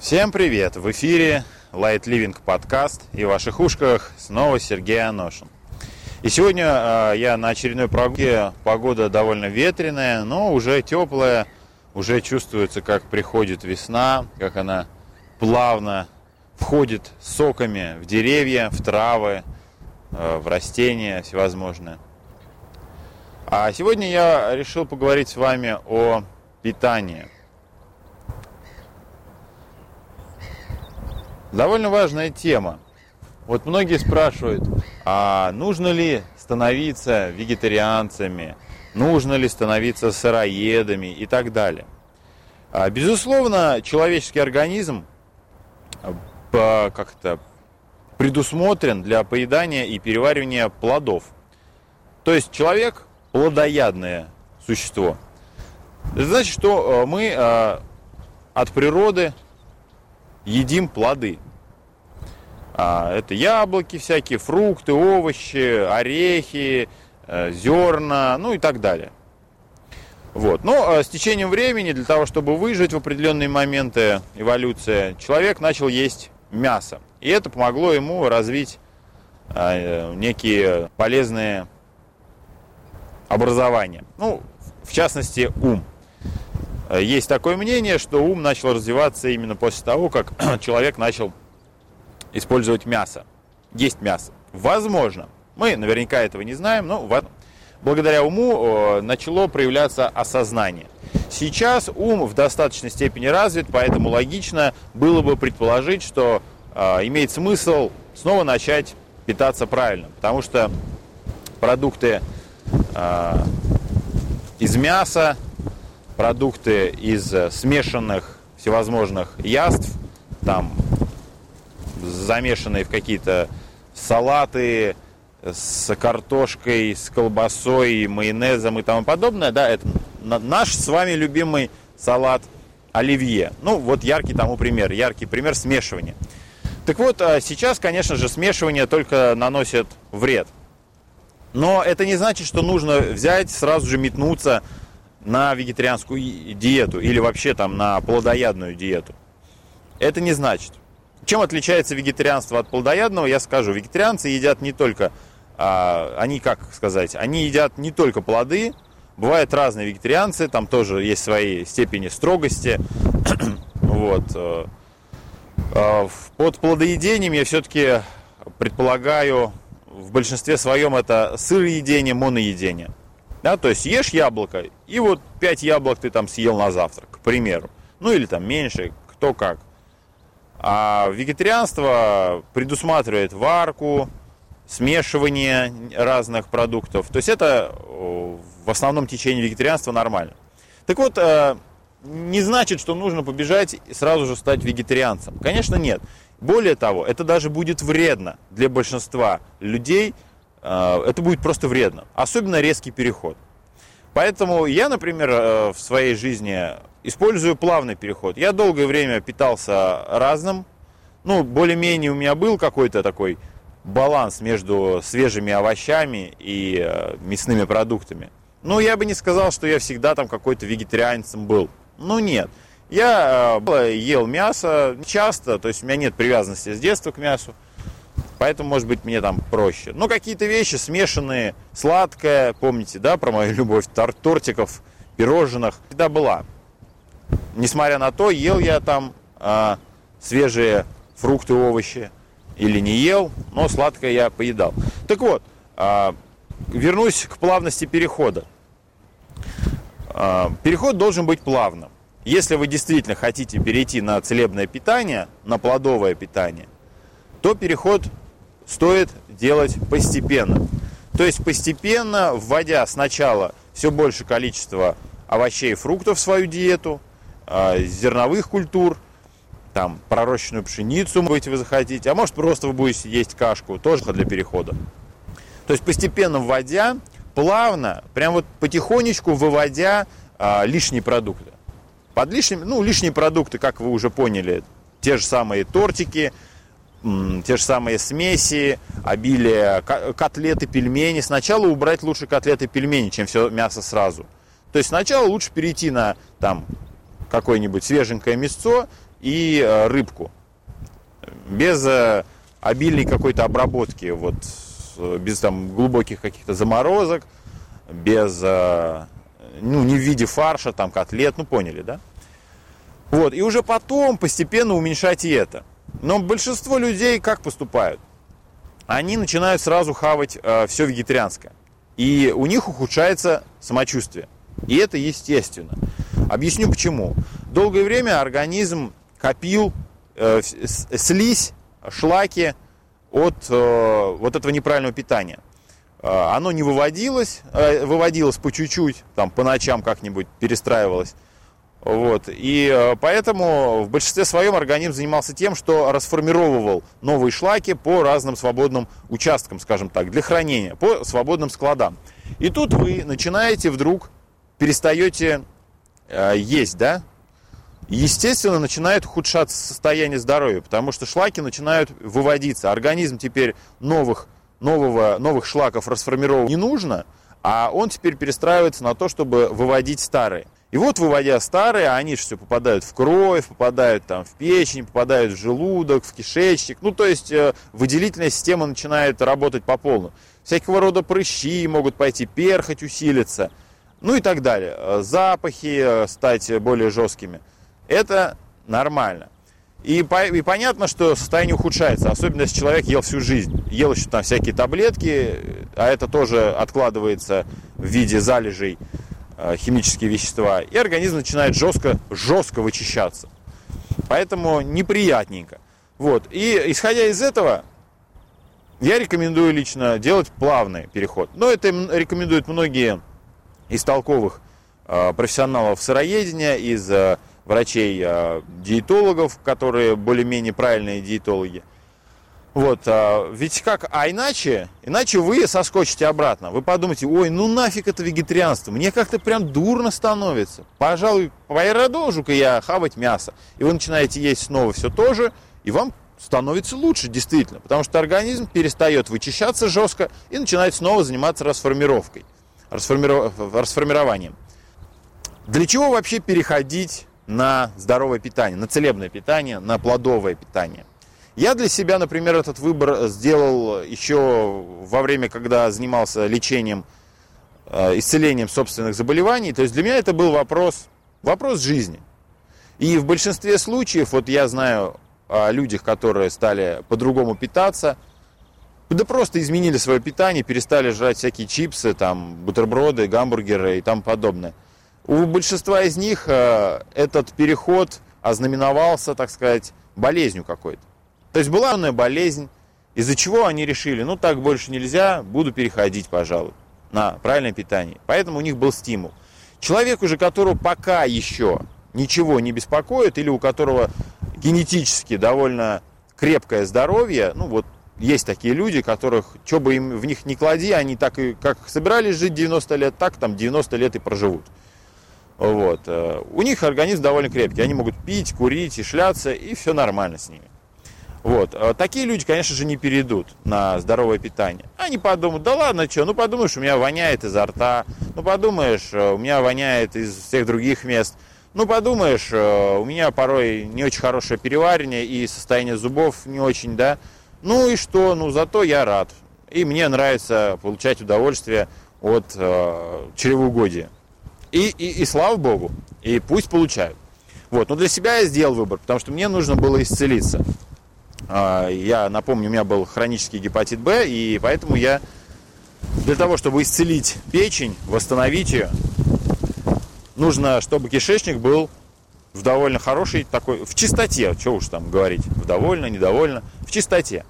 Всем привет! В эфире Light Living подкаст и в ваших ушках снова Сергей Аношин. И сегодня э, я на очередной прогулке. Погода довольно ветреная, но уже теплая. Уже чувствуется, как приходит весна, как она плавно входит соками в деревья, в травы, э, в растения всевозможные. А сегодня я решил поговорить с вами о питании. Довольно важная тема. Вот многие спрашивают, а нужно ли становиться вегетарианцами, нужно ли становиться сыроедами и так далее. А, безусловно, человеческий организм а, как-то предусмотрен для поедания и переваривания плодов. То есть человек плодоядное существо. Это значит, что а, мы от природы едим плоды. А, это яблоки всякие, фрукты, овощи, орехи, э, зерна, ну и так далее. Вот. Но э, с течением времени, для того, чтобы выжить в определенные моменты эволюции, человек начал есть мясо. И это помогло ему развить э, некие полезные образования. Ну, в частности, ум. Есть такое мнение, что ум начал развиваться именно после того, как человек начал использовать мясо, есть мясо. Возможно. Мы наверняка этого не знаем, но благодаря уму начало проявляться осознание. Сейчас ум в достаточной степени развит, поэтому логично было бы предположить, что э, имеет смысл снова начать питаться правильно, потому что продукты э, из мяса, продукты из смешанных всевозможных яств, там замешанные в какие-то салаты с картошкой, с колбасой, майонезом и тому подобное, да, это наш с вами любимый салат оливье. Ну, вот яркий тому пример, яркий пример смешивания. Так вот, а сейчас, конечно же, смешивание только наносит вред. Но это не значит, что нужно взять, сразу же метнуться на вегетарианскую диету или вообще там на плодоядную диету. Это не значит. Чем отличается вегетарианство от плодоядного, я скажу. Вегетарианцы едят не только, а, они, как сказать, они едят не только плоды, бывают разные вегетарианцы, там тоже есть свои степени строгости. вот. Э, э, под плодоедением я все-таки предполагаю, в большинстве своем это сыроедение, моноедение. Да, то есть ешь яблоко, и вот 5 яблок ты там съел на завтрак, к примеру. Ну или там меньше, кто как. А вегетарианство предусматривает варку, смешивание разных продуктов. То есть это в основном течение вегетарианства нормально. Так вот, э, не значит, что нужно побежать и сразу же стать вегетарианцем. Конечно, нет. Более того, это даже будет вредно для большинства людей. Э, это будет просто вредно. Особенно резкий переход. Поэтому я, например, э, в своей жизни использую плавный переход. Я долгое время питался разным. Ну, более-менее у меня был какой-то такой баланс между свежими овощами и э, мясными продуктами. Ну, я бы не сказал, что я всегда там какой-то вегетарианцем был. Ну, нет. Я э, ел мясо часто, то есть у меня нет привязанности с детства к мясу. Поэтому, может быть, мне там проще. Но какие-то вещи смешанные, сладкое, помните, да, про мою любовь тор тортиков, пирожных, всегда была. Несмотря на то, ел я там а, свежие фрукты, овощи или не ел, но сладкое я поедал. Так вот, а, вернусь к плавности перехода. А, переход должен быть плавным. Если вы действительно хотите перейти на целебное питание, на плодовое питание, то переход стоит делать постепенно. То есть постепенно, вводя сначала все больше количество овощей и фруктов в свою диету, а, зерновых культур, там пророщенную пшеницу, может вы захотите, а может просто вы будете есть кашку, тоже для перехода. То есть постепенно вводя, плавно, прям вот потихонечку выводя а, лишние продукты. Под лишними, ну, лишние продукты, как вы уже поняли, те же самые тортики, те же самые смеси, обилие котлеты, пельмени. Сначала убрать лучше котлеты, пельмени, чем все мясо сразу. То есть сначала лучше перейти на там какое-нибудь свеженькое мясо, и э, рыбку. Без э, обильной какой-то обработки, вот, без там глубоких каких-то заморозок, без, ну, не в виде фарша, там, котлет, ну, поняли, да? Вот, и уже потом постепенно уменьшать и это. Но большинство людей как поступают? Они начинают сразу хавать э, все вегетарианское. И у них ухудшается самочувствие. И это естественно. Объясню почему. Долгое время организм копил э, слизь, шлаки от э, вот этого неправильного питания. Э, оно не выводилось, э, выводилось по чуть-чуть, там по ночам как-нибудь перестраивалось. Вот. И э, поэтому в большинстве своем организм занимался тем, что расформировывал новые шлаки по разным свободным участкам, скажем так, для хранения, по свободным складам. И тут вы начинаете вдруг, перестаете э, есть, да? Естественно, начинает ухудшаться состояние здоровья, потому что шлаки начинают выводиться. Организм теперь новых, нового, новых шлаков расформировать не нужно, а он теперь перестраивается на то, чтобы выводить старые. И вот, выводя старые, они же все попадают в кровь, попадают там в печень, попадают в желудок, в кишечник. Ну, то есть э, выделительная система начинает работать по полному. Всякого рода прыщи могут пойти, перхоть усилиться, ну и так далее. Э, запахи э, стать более жесткими. Это нормально. И, по, и понятно, что состояние ухудшается, особенно если человек ел всю жизнь. Ел еще там всякие таблетки, а это тоже откладывается в виде залежей химические вещества, и организм начинает жестко, жестко вычищаться. Поэтому неприятненько. Вот. И исходя из этого, я рекомендую лично делать плавный переход. Но это рекомендуют многие из толковых э, профессионалов сыроедения, из э, врачей-диетологов, которые более-менее правильные диетологи. Вот, а, ведь как, а иначе, иначе вы соскочите обратно. Вы подумаете, ой, ну нафиг это вегетарианство, мне как-то прям дурно становится. Пожалуй, продолжу-ка я хавать мясо. И вы начинаете есть снова все то же, и вам становится лучше, действительно. Потому что организм перестает вычищаться жестко и начинает снова заниматься расформировкой, расформиров... расформированием. Для чего вообще переходить на здоровое питание, на целебное питание, на плодовое питание? Я для себя, например, этот выбор сделал еще во время, когда занимался лечением, э, исцелением собственных заболеваний. То есть для меня это был вопрос, вопрос жизни. И в большинстве случаев, вот я знаю о людях, которые стали по-другому питаться, да просто изменили свое питание, перестали жрать всякие чипсы, там, бутерброды, гамбургеры и тому подобное. У большинства из них э, этот переход ознаменовался, так сказать, болезнью какой-то. То есть была она болезнь, из-за чего они решили, ну так больше нельзя, буду переходить, пожалуй, на правильное питание. Поэтому у них был стимул. Человек уже, которого пока еще ничего не беспокоит, или у которого генетически довольно крепкое здоровье, ну вот есть такие люди, которых, что бы им в них не клади, они так и, как собирались жить 90 лет, так там 90 лет и проживут. Вот. Э, у них организм довольно крепкий, они могут пить, курить и шляться, и все нормально с ними. Вот. А такие люди, конечно же, не перейдут на здоровое питание. Они подумают, да ладно, что, ну подумаешь, у меня воняет изо рта, ну подумаешь, э, у меня воняет из всех других мест, ну подумаешь, э, у меня порой не очень хорошее переваривание и состояние зубов не очень, да. Ну и что, ну зато я рад. И мне нравится получать удовольствие от э, чревоугодия. И, и, и слава богу, и пусть получают. Вот, но для себя я сделал выбор, потому что мне нужно было исцелиться. А, я напомню, у меня был хронический гепатит Б, и поэтому я для того, чтобы исцелить печень, восстановить ее, нужно, чтобы кишечник был в довольно хорошей такой, в чистоте, что уж там говорить, в довольно, недовольно, в чистоте.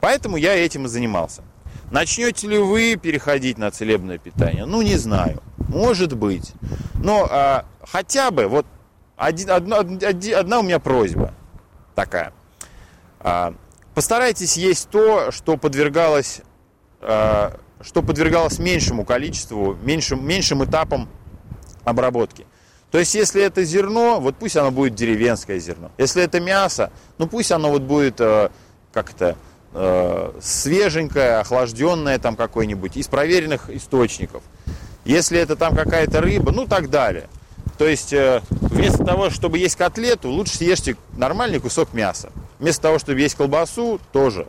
Поэтому я этим и занимался. Начнете ли вы переходить на целебное питание? Ну, не знаю. Может быть. Но а, хотя бы, вот один, одна, одна у меня просьба такая – постарайтесь есть то, что подвергалось, а, что подвергалось меньшему количеству, меньшим, меньшим этапам обработки. То есть, если это зерно, вот пусть оно будет деревенское зерно. Если это мясо, ну пусть оно вот будет э, как-то э, свеженькое, охлажденное там какое-нибудь, из проверенных источников. Если это там какая-то рыба, ну так далее. То есть э, вместо того, чтобы есть котлету, лучше съешьте нормальный кусок мяса. Вместо того, чтобы есть колбасу, тоже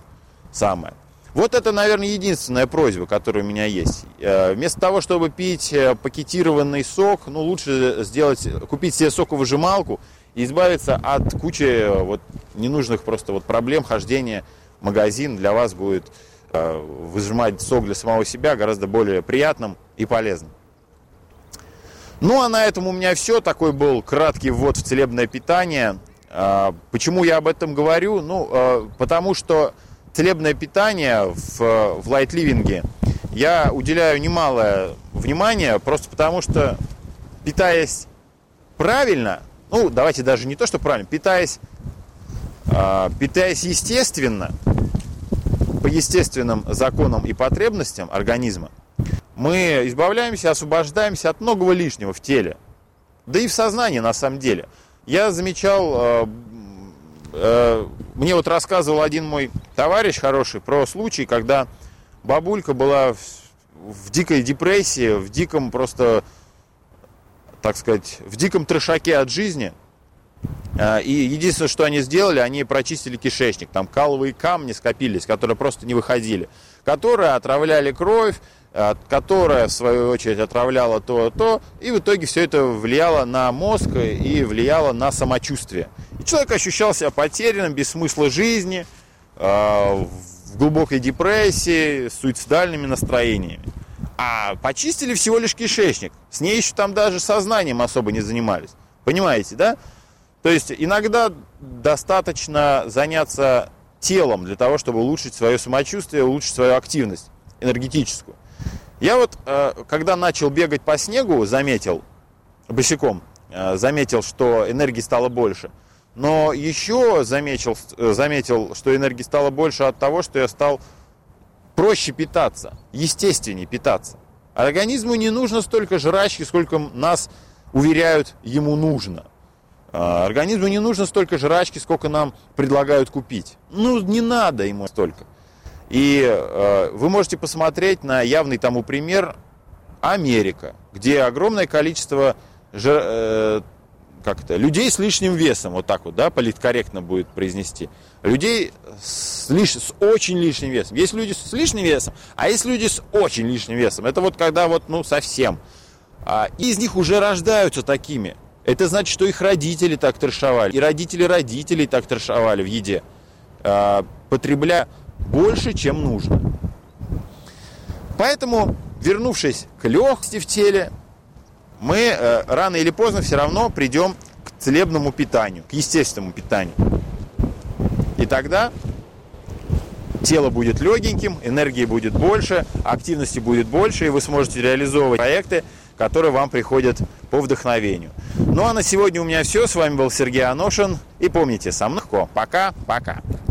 самое. Вот это, наверное, единственная просьба, которая у меня есть. Э, вместо того, чтобы пить э, пакетированный сок, ну, лучше сделать, купить себе соковыжималку и избавиться от кучи э, вот ненужных просто вот проблем хождения в магазин. Для вас будет выжимать сок для самого себя гораздо более приятным и полезным. Ну, а на этом у меня все. Такой был краткий ввод в целебное питание. Почему я об этом говорю? Ну, потому что целебное питание в, в лайт-ливинге я уделяю немалое внимание, просто потому что, питаясь правильно, ну, давайте даже не то, что правильно, питаясь, э, питаясь естественно, по естественным законам и потребностям организма, мы избавляемся, освобождаемся от многого лишнего в теле, да и в сознании на самом деле. Я замечал э, Э, мне вот рассказывал один мой товарищ хороший про случай, когда бабулька была в, в дикой депрессии, в диком просто, так сказать, в диком трешаке от жизни. Э, и единственное, что они сделали, они прочистили кишечник. Там каловые камни скопились, которые просто не выходили. Которые отравляли кровь, которая, в свою очередь, отравляла то, то, и в итоге все это влияло на мозг и влияло на самочувствие. И человек ощущал себя потерянным, без смысла жизни, а, в глубокой депрессии, с суицидальными настроениями. А почистили всего лишь кишечник. С ней еще там даже сознанием особо не занимались. Понимаете, да? То есть иногда достаточно заняться телом для того, чтобы улучшить свое самочувствие, улучшить свою активность энергетическую. Я вот, э, когда начал бегать по снегу, заметил, босиком, э, заметил, что энергии стало больше. Но еще заметил, э, заметил, что энергии стало больше от того, что я стал проще питаться, естественнее питаться. Организму не нужно столько жрачки, сколько нас уверяют ему нужно. Организму не нужно столько жрачки, сколько нам предлагают купить. Ну, не надо ему столько. И э, вы можете посмотреть на явный тому пример Америка, где огромное количество жир, э, как это, людей с лишним весом, вот так вот, да, политкорректно будет произнести. Людей с, лиш, с очень лишним весом. Есть люди с лишним весом, а есть люди с очень лишним весом. Это вот когда вот, ну, совсем. А, из них уже рождаются такими. Это значит, что их родители так трешовали. И родители родителей так трешовали в еде. А, потребляя больше, чем нужно. Поэтому, вернувшись к легкости в теле, мы э, рано или поздно все равно придем к целебному питанию, к естественному питанию. И тогда тело будет легеньким, энергии будет больше, активности будет больше, и вы сможете реализовывать проекты, которые вам приходят по вдохновению. Ну а на сегодня у меня все. С вами был Сергей Аношин. И помните, сам легко. Пока-пока.